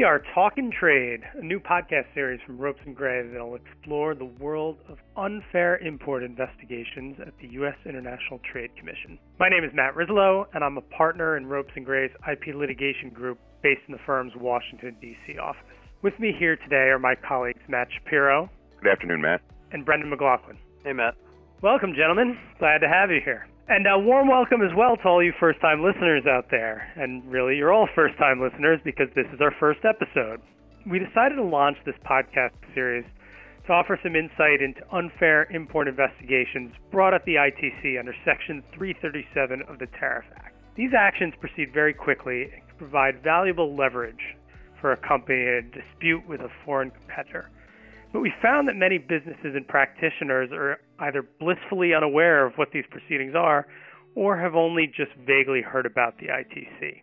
We are Talking Trade, a new podcast series from Ropes and Gray that will explore the world of unfair import investigations at the U.S. International Trade Commission. My name is Matt Rizzolo, and I'm a partner in Ropes and Gray's IP litigation group based in the firm's Washington, D.C. office. With me here today are my colleagues Matt Shapiro. Good afternoon, Matt. And Brendan McLaughlin. Hey, Matt. Welcome, gentlemen. Glad to have you here. And a warm welcome as well to all you first time listeners out there. And really, you're all first time listeners because this is our first episode. We decided to launch this podcast series to offer some insight into unfair import investigations brought at the ITC under Section 337 of the Tariff Act. These actions proceed very quickly and provide valuable leverage for a company in a dispute with a foreign competitor. But we found that many businesses and practitioners are either blissfully unaware of what these proceedings are or have only just vaguely heard about the ITC.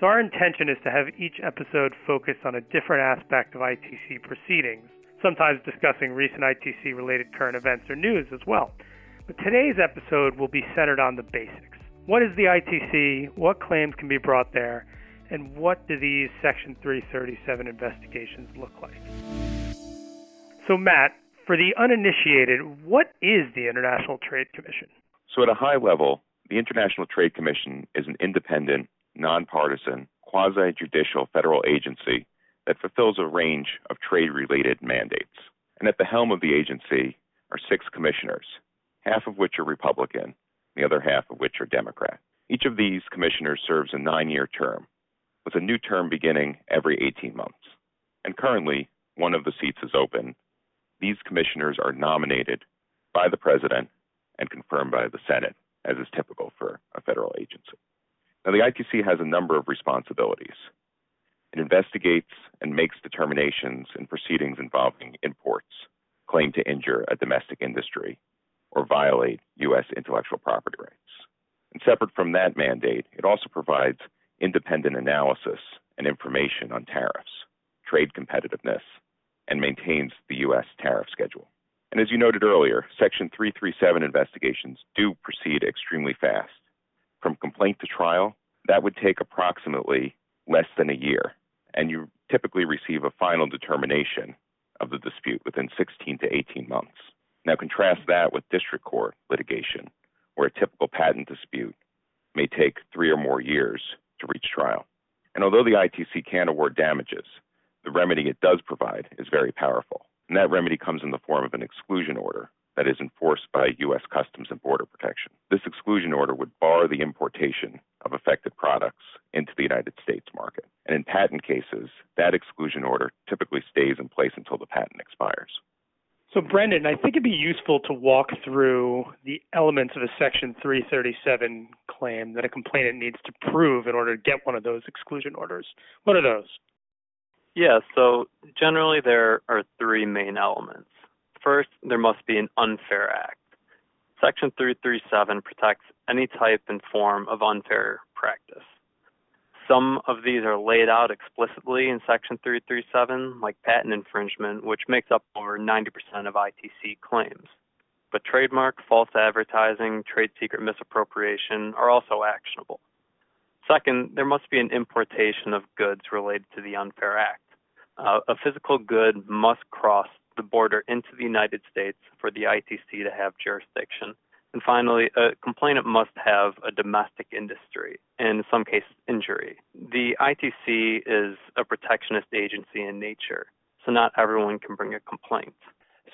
So, our intention is to have each episode focus on a different aspect of ITC proceedings, sometimes discussing recent ITC related current events or news as well. But today's episode will be centered on the basics. What is the ITC? What claims can be brought there? And what do these Section 337 investigations look like? So, Matt, for the uninitiated, what is the International Trade Commission? So, at a high level, the International Trade Commission is an independent, nonpartisan, quasi judicial federal agency that fulfills a range of trade related mandates. And at the helm of the agency are six commissioners, half of which are Republican, the other half of which are Democrat. Each of these commissioners serves a nine year term, with a new term beginning every 18 months. And currently, one of the seats is open these commissioners are nominated by the president and confirmed by the Senate, as is typical for a federal agency. Now, the ITC has a number of responsibilities. It investigates and makes determinations in proceedings involving imports claimed to injure a domestic industry or violate U.S. intellectual property rights. And separate from that mandate, it also provides independent analysis and information on tariffs, trade competitiveness, and maintains the U.S. tariff schedule. And as you noted earlier, Section 337 investigations do proceed extremely fast. From complaint to trial, that would take approximately less than a year, and you typically receive a final determination of the dispute within 16 to 18 months. Now, contrast that with district court litigation, where a typical patent dispute may take three or more years to reach trial. And although the ITC can award damages, the remedy it does provide is very powerful. And that remedy comes in the form of an exclusion order that is enforced by U.S. Customs and Border Protection. This exclusion order would bar the importation of affected products into the United States market. And in patent cases, that exclusion order typically stays in place until the patent expires. So, Brendan, I think it'd be useful to walk through the elements of a Section 337 claim that a complainant needs to prove in order to get one of those exclusion orders. What are those? Yeah, so generally there are three main elements. First, there must be an unfair act. Section 337 protects any type and form of unfair practice. Some of these are laid out explicitly in Section 337, like patent infringement, which makes up over 90% of ITC claims. But trademark, false advertising, trade secret misappropriation are also actionable. Second, there must be an importation of goods related to the unfair act. Uh, a physical good must cross the border into the United States for the ITC to have jurisdiction. And finally, a complainant must have a domestic industry, and in some cases, injury. The ITC is a protectionist agency in nature, so not everyone can bring a complaint.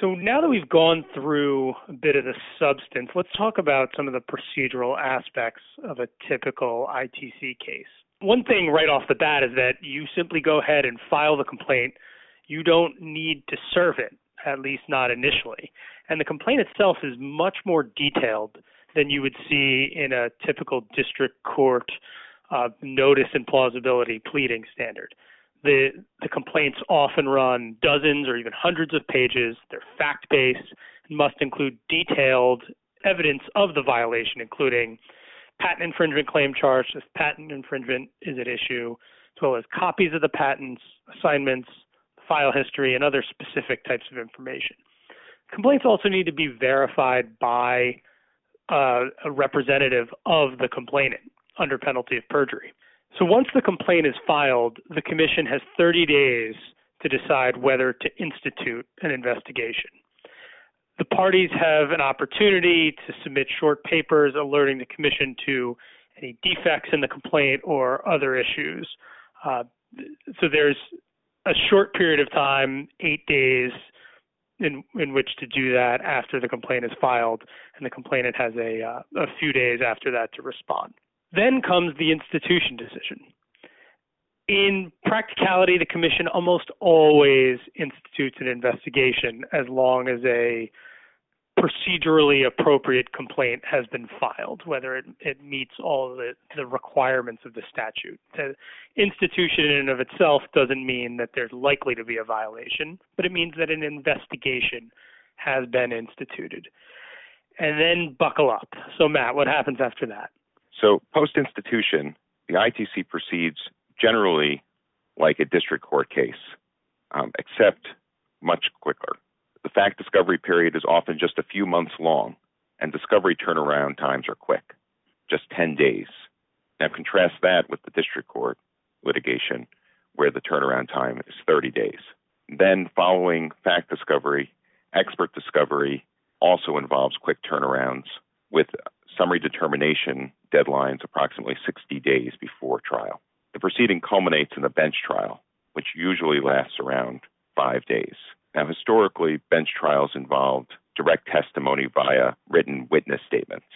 So now that we've gone through a bit of the substance, let's talk about some of the procedural aspects of a typical ITC case. One thing right off the bat is that you simply go ahead and file the complaint. You don't need to serve it, at least not initially. And the complaint itself is much more detailed than you would see in a typical district court uh, notice and plausibility pleading standard. The, the complaints often run dozens or even hundreds of pages. They're fact based and must include detailed evidence of the violation, including patent infringement claim charts if patent infringement is at issue, as well as copies of the patents, assignments, file history, and other specific types of information. Complaints also need to be verified by uh, a representative of the complainant under penalty of perjury. So once the complaint is filed, the Commission has 30 days to decide whether to institute an investigation. The parties have an opportunity to submit short papers alerting the Commission to any defects in the complaint or other issues. Uh, so there's a short period of time, eight days, in in which to do that after the complaint is filed, and the complainant has a uh, a few days after that to respond. Then comes the institution decision. In practicality, the commission almost always institutes an investigation as long as a procedurally appropriate complaint has been filed, whether it, it meets all the, the requirements of the statute. The institution in and of itself doesn't mean that there's likely to be a violation, but it means that an investigation has been instituted. And then buckle up. So, Matt, what happens after that? So, post institution, the ITC proceeds generally like a district court case, um, except much quicker. The fact discovery period is often just a few months long, and discovery turnaround times are quick, just 10 days. Now, contrast that with the district court litigation, where the turnaround time is 30 days. Then, following fact discovery, expert discovery also involves quick turnarounds with summary determination deadlines approximately 60 days before trial. The proceeding culminates in a bench trial, which usually lasts around five days. Now, historically, bench trials involved direct testimony via written witness statements.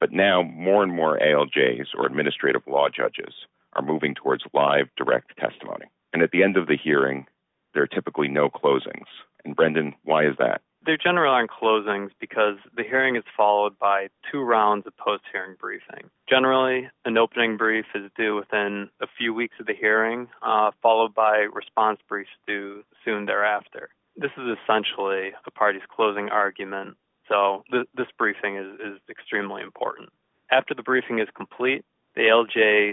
But now, more and more ALJs or administrative law judges are moving towards live direct testimony. And at the end of the hearing, there are typically no closings. And Brendan, why is that? There generally aren't closings because the hearing is followed by two rounds of post hearing briefing. Generally, an opening brief is due within a few weeks of the hearing, uh, followed by response briefs due soon thereafter this is essentially a party's closing argument, so th- this briefing is, is extremely important. After the briefing is complete, the ALJ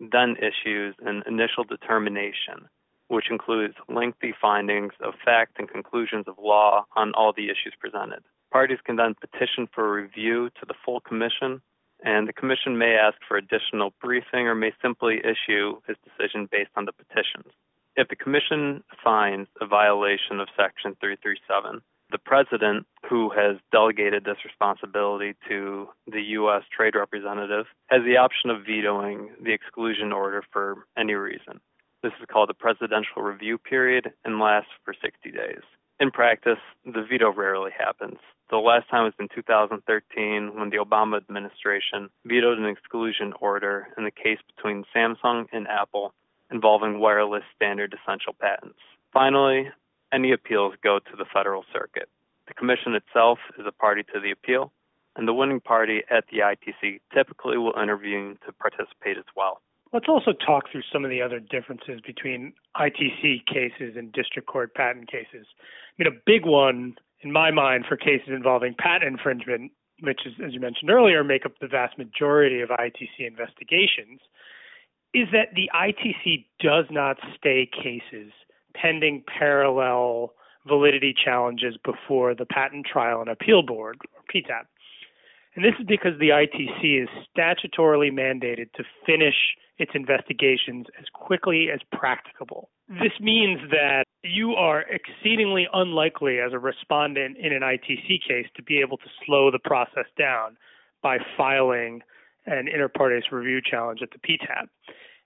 then issues an initial determination, which includes lengthy findings of fact and conclusions of law on all the issues presented. Parties can then petition for review to the full commission, and the commission may ask for additional briefing or may simply issue its decision based on the petitions. If the Commission finds a violation of Section 337, the President, who has delegated this responsibility to the U.S. Trade Representative, has the option of vetoing the exclusion order for any reason. This is called the Presidential Review Period and lasts for 60 days. In practice, the veto rarely happens. The last time was in 2013 when the Obama administration vetoed an exclusion order in the case between Samsung and Apple involving wireless standard essential patents. Finally, any appeals go to the Federal Circuit. The Commission itself is a party to the appeal, and the winning party at the ITC typically will intervene to participate as well. Let's also talk through some of the other differences between ITC cases and district court patent cases. I mean, a big one in my mind for cases involving patent infringement, which is, as you mentioned earlier, make up the vast majority of ITC investigations, is that the ITC does not stay cases pending parallel validity challenges before the Patent Trial and Appeal Board, or PTAB. And this is because the ITC is statutorily mandated to finish its investigations as quickly as practicable. This means that you are exceedingly unlikely as a respondent in an ITC case to be able to slow the process down by filing an inter partes review challenge at the PTAB.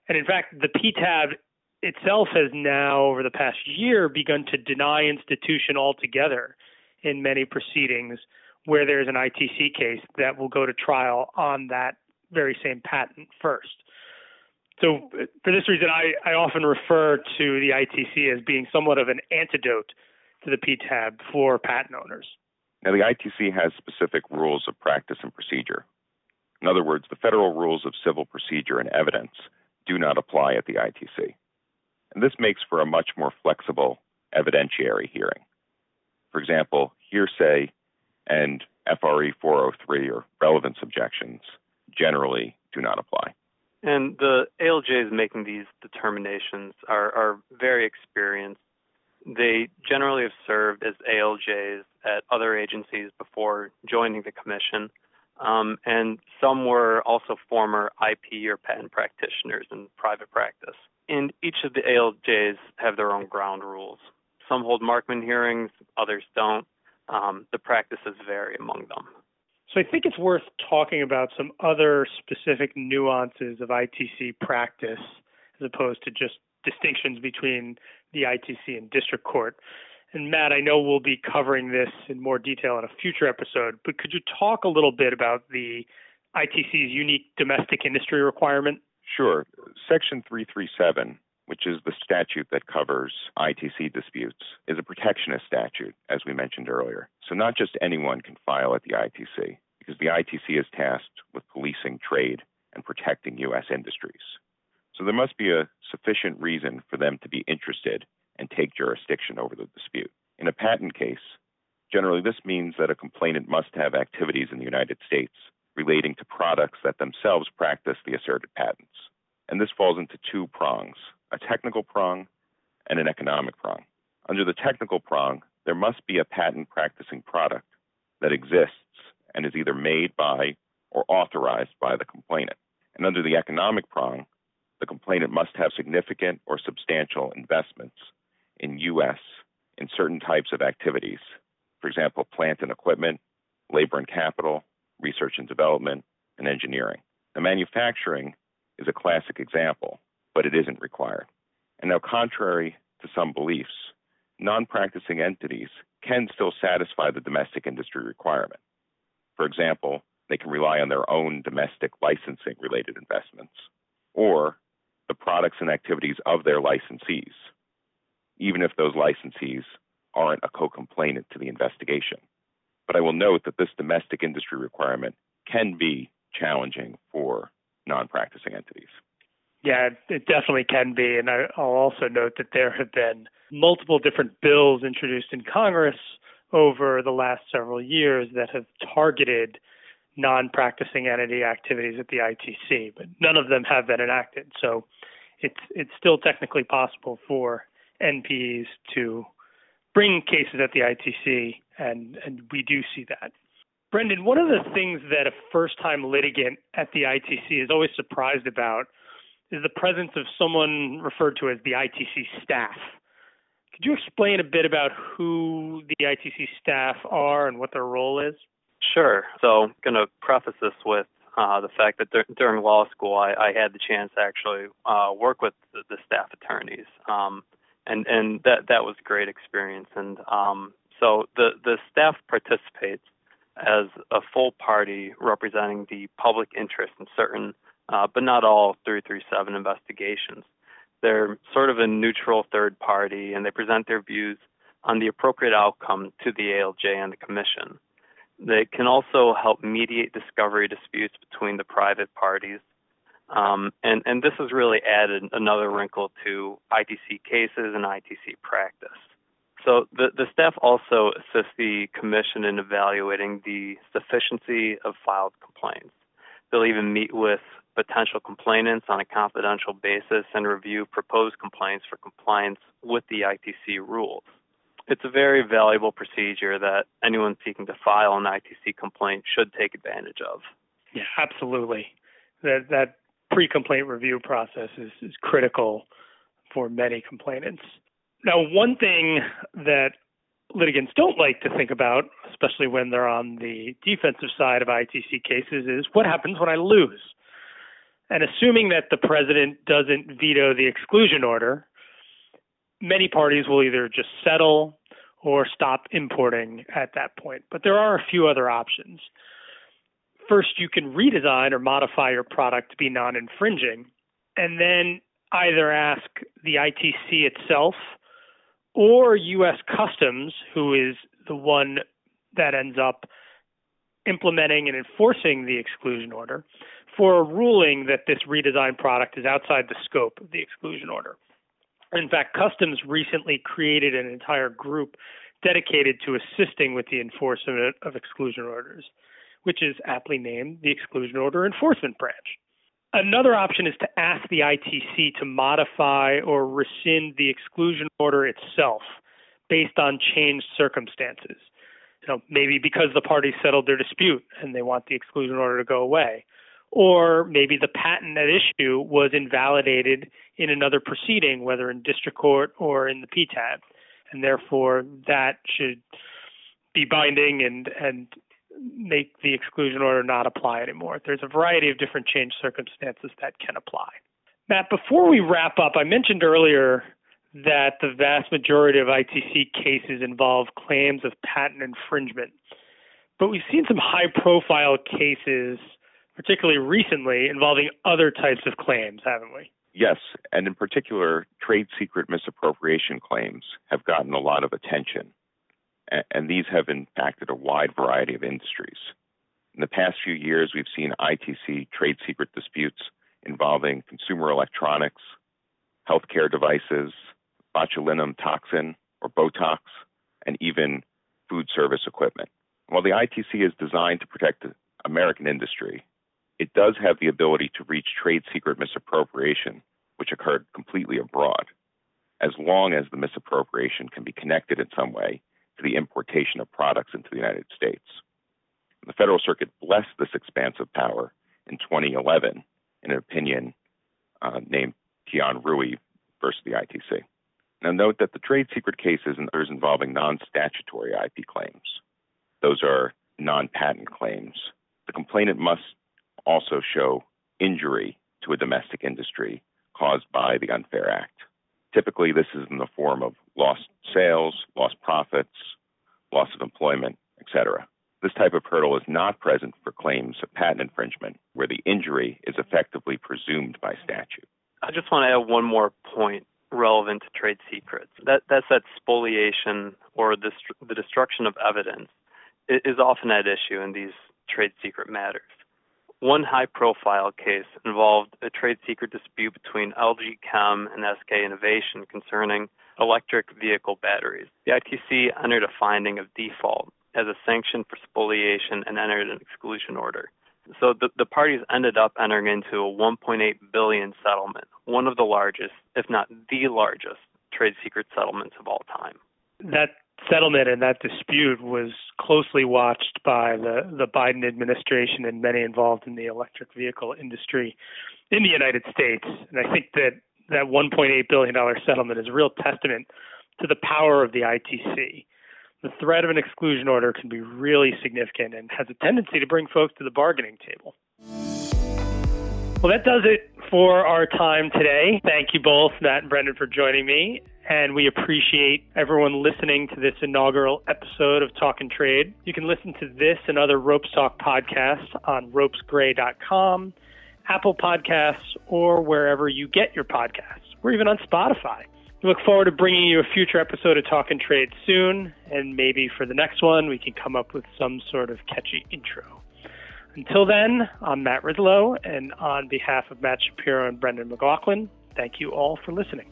And in fact, the PTAB itself has now, over the past year, begun to deny institution altogether in many proceedings where there's an ITC case that will go to trial on that very same patent first. So, for this reason, I, I often refer to the ITC as being somewhat of an antidote to the PTAB for patent owners. Now, the ITC has specific rules of practice and procedure. In other words, the federal rules of civil procedure and evidence do not apply at the ITC. And this makes for a much more flexible evidentiary hearing. For example, hearsay and FRE 403 or relevance objections generally do not apply. And the ALJs making these determinations are, are very experienced. They generally have served as ALJs at other agencies before joining the commission. Um, and some were also former IP or patent practitioners in private practice. And each of the ALJs have their own ground rules. Some hold Markman hearings, others don't. Um, the practices vary among them. So I think it's worth talking about some other specific nuances of ITC practice as opposed to just distinctions between the ITC and district court. And Matt, I know we'll be covering this in more detail in a future episode, but could you talk a little bit about the ITC's unique domestic industry requirement? Sure. Section 337, which is the statute that covers ITC disputes, is a protectionist statute, as we mentioned earlier. So not just anyone can file at the ITC, because the ITC is tasked with policing trade and protecting U.S. industries. So there must be a sufficient reason for them to be interested and take jurisdiction over the dispute. In a patent case, generally this means that a complainant must have activities in the United States relating to products that themselves practice the asserted patents. And this falls into two prongs a technical prong and an economic prong. Under the technical prong, there must be a patent practicing product that exists and is either made by or authorized by the complainant. And under the economic prong, the complainant must have significant or substantial investments in U.S. in certain types of activities, for example, plant and equipment, labor and capital, research and development, and engineering. The manufacturing is a classic example, but it isn't required. And now, contrary to some beliefs, non practicing entities can still satisfy the domestic industry requirement. For example, they can rely on their own domestic licensing related investments or the products and activities of their licensees even if those licensees aren't a co complainant to the investigation. But I will note that this domestic industry requirement can be challenging for non practicing entities. Yeah, it definitely can be. And I'll also note that there have been multiple different bills introduced in Congress over the last several years that have targeted non practicing entity activities at the ITC, but none of them have been enacted. So it's it's still technically possible for NPEs to bring cases at the ITC, and, and we do see that. Brendan, one of the things that a first time litigant at the ITC is always surprised about is the presence of someone referred to as the ITC staff. Could you explain a bit about who the ITC staff are and what their role is? Sure. So, I'm going to preface this with uh, the fact that dur- during law school, I, I, had the chance to actually uh, work with the, the staff attorneys. Um, and and that that was a great experience. And um, so the the staff participates as a full party representing the public interest in certain, uh, but not all 337 investigations. They're sort of a neutral third party, and they present their views on the appropriate outcome to the ALJ and the Commission. They can also help mediate discovery disputes between the private parties um, and, and this has really added another wrinkle to ITC cases and ITC practice. So the, the staff also assists the commission in evaluating the sufficiency of filed complaints. They'll even meet with potential complainants on a confidential basis and review proposed complaints for compliance with the ITC rules. It's a very valuable procedure that anyone seeking to file an ITC complaint should take advantage of. Yeah, absolutely. That that pre-complaint review process is, is critical for many complainants. Now, one thing that litigants don't like to think about, especially when they're on the defensive side of ITC cases, is what happens when I lose? And assuming that the president doesn't veto the exclusion order, many parties will either just settle or stop importing at that point. But there are a few other options first you can redesign or modify your product to be non infringing, and then either ask the ITC itself or US Customs, who is the one that ends up implementing and enforcing the exclusion order, for a ruling that this redesigned product is outside the scope of the exclusion order. In fact, Customs recently created an entire group dedicated to assisting with the enforcement of exclusion orders which is aptly named the Exclusion Order Enforcement Branch. Another option is to ask the ITC to modify or rescind the exclusion order itself based on changed circumstances. You know, maybe because the parties settled their dispute and they want the exclusion order to go away. Or maybe the patent at issue was invalidated in another proceeding, whether in district court or in the PTAB, and therefore that should be binding and and make the exclusion order not apply anymore. There's a variety of different change circumstances that can apply. Matt, before we wrap up, I mentioned earlier that the vast majority of ITC cases involve claims of patent infringement. But we've seen some high profile cases, particularly recently, involving other types of claims, haven't we? Yes, and in particular, trade secret misappropriation claims have gotten a lot of attention, and these have impacted a wide variety of industries. In the past few years, we've seen ITC trade secret disputes involving consumer electronics, healthcare devices, botulinum toxin or Botox, and even food service equipment. While the ITC is designed to protect American industry, it does have the ability to reach trade secret misappropriation, which occurred completely abroad, as long as the misappropriation can be connected in some way to the importation of products into the United States. The Federal Circuit blessed this expansive power in 2011 in an opinion uh, named Tian Rui versus the ITC. Now, note that the trade secret cases and others involving non statutory IP claims, those are non patent claims. The complainant must also show injury to a domestic industry caused by the Unfair Act. Typically, this is in the form of lost sales, lost profits, loss of employment, etc. This type of hurdle is not present for claims of patent infringement, where the injury is effectively presumed by statute. I just want to add one more point relevant to trade secrets. That that's that spoliation or the, the destruction of evidence is often at issue in these trade secret matters. One high profile case involved a trade secret dispute between LG Chem and SK Innovation concerning electric vehicle batteries. The ITC entered a finding of default as a sanction for spoliation and entered an exclusion order. So the, the parties ended up entering into a 1.8 billion settlement, one of the largest, if not the largest, trade secret settlements of all time. That settlement and that dispute was closely watched by the, the Biden administration and many involved in the electric vehicle industry in the United States. And I think that that 1.8 billion dollar settlement is a real testament to the power of the ITC the threat of an exclusion order can be really significant and has a tendency to bring folks to the bargaining table. Well, that does it for our time today. Thank you both, Matt and Brendan, for joining me. And we appreciate everyone listening to this inaugural episode of Talking Trade. You can listen to this and other Ropes Talk podcasts on ropesgray.com, Apple Podcasts, or wherever you get your podcasts. We're even on Spotify. We look forward to bringing you a future episode of Talking Trade soon, and maybe for the next one, we can come up with some sort of catchy intro. Until then, I'm Matt Rizzolo, and on behalf of Matt Shapiro and Brendan McLaughlin, thank you all for listening.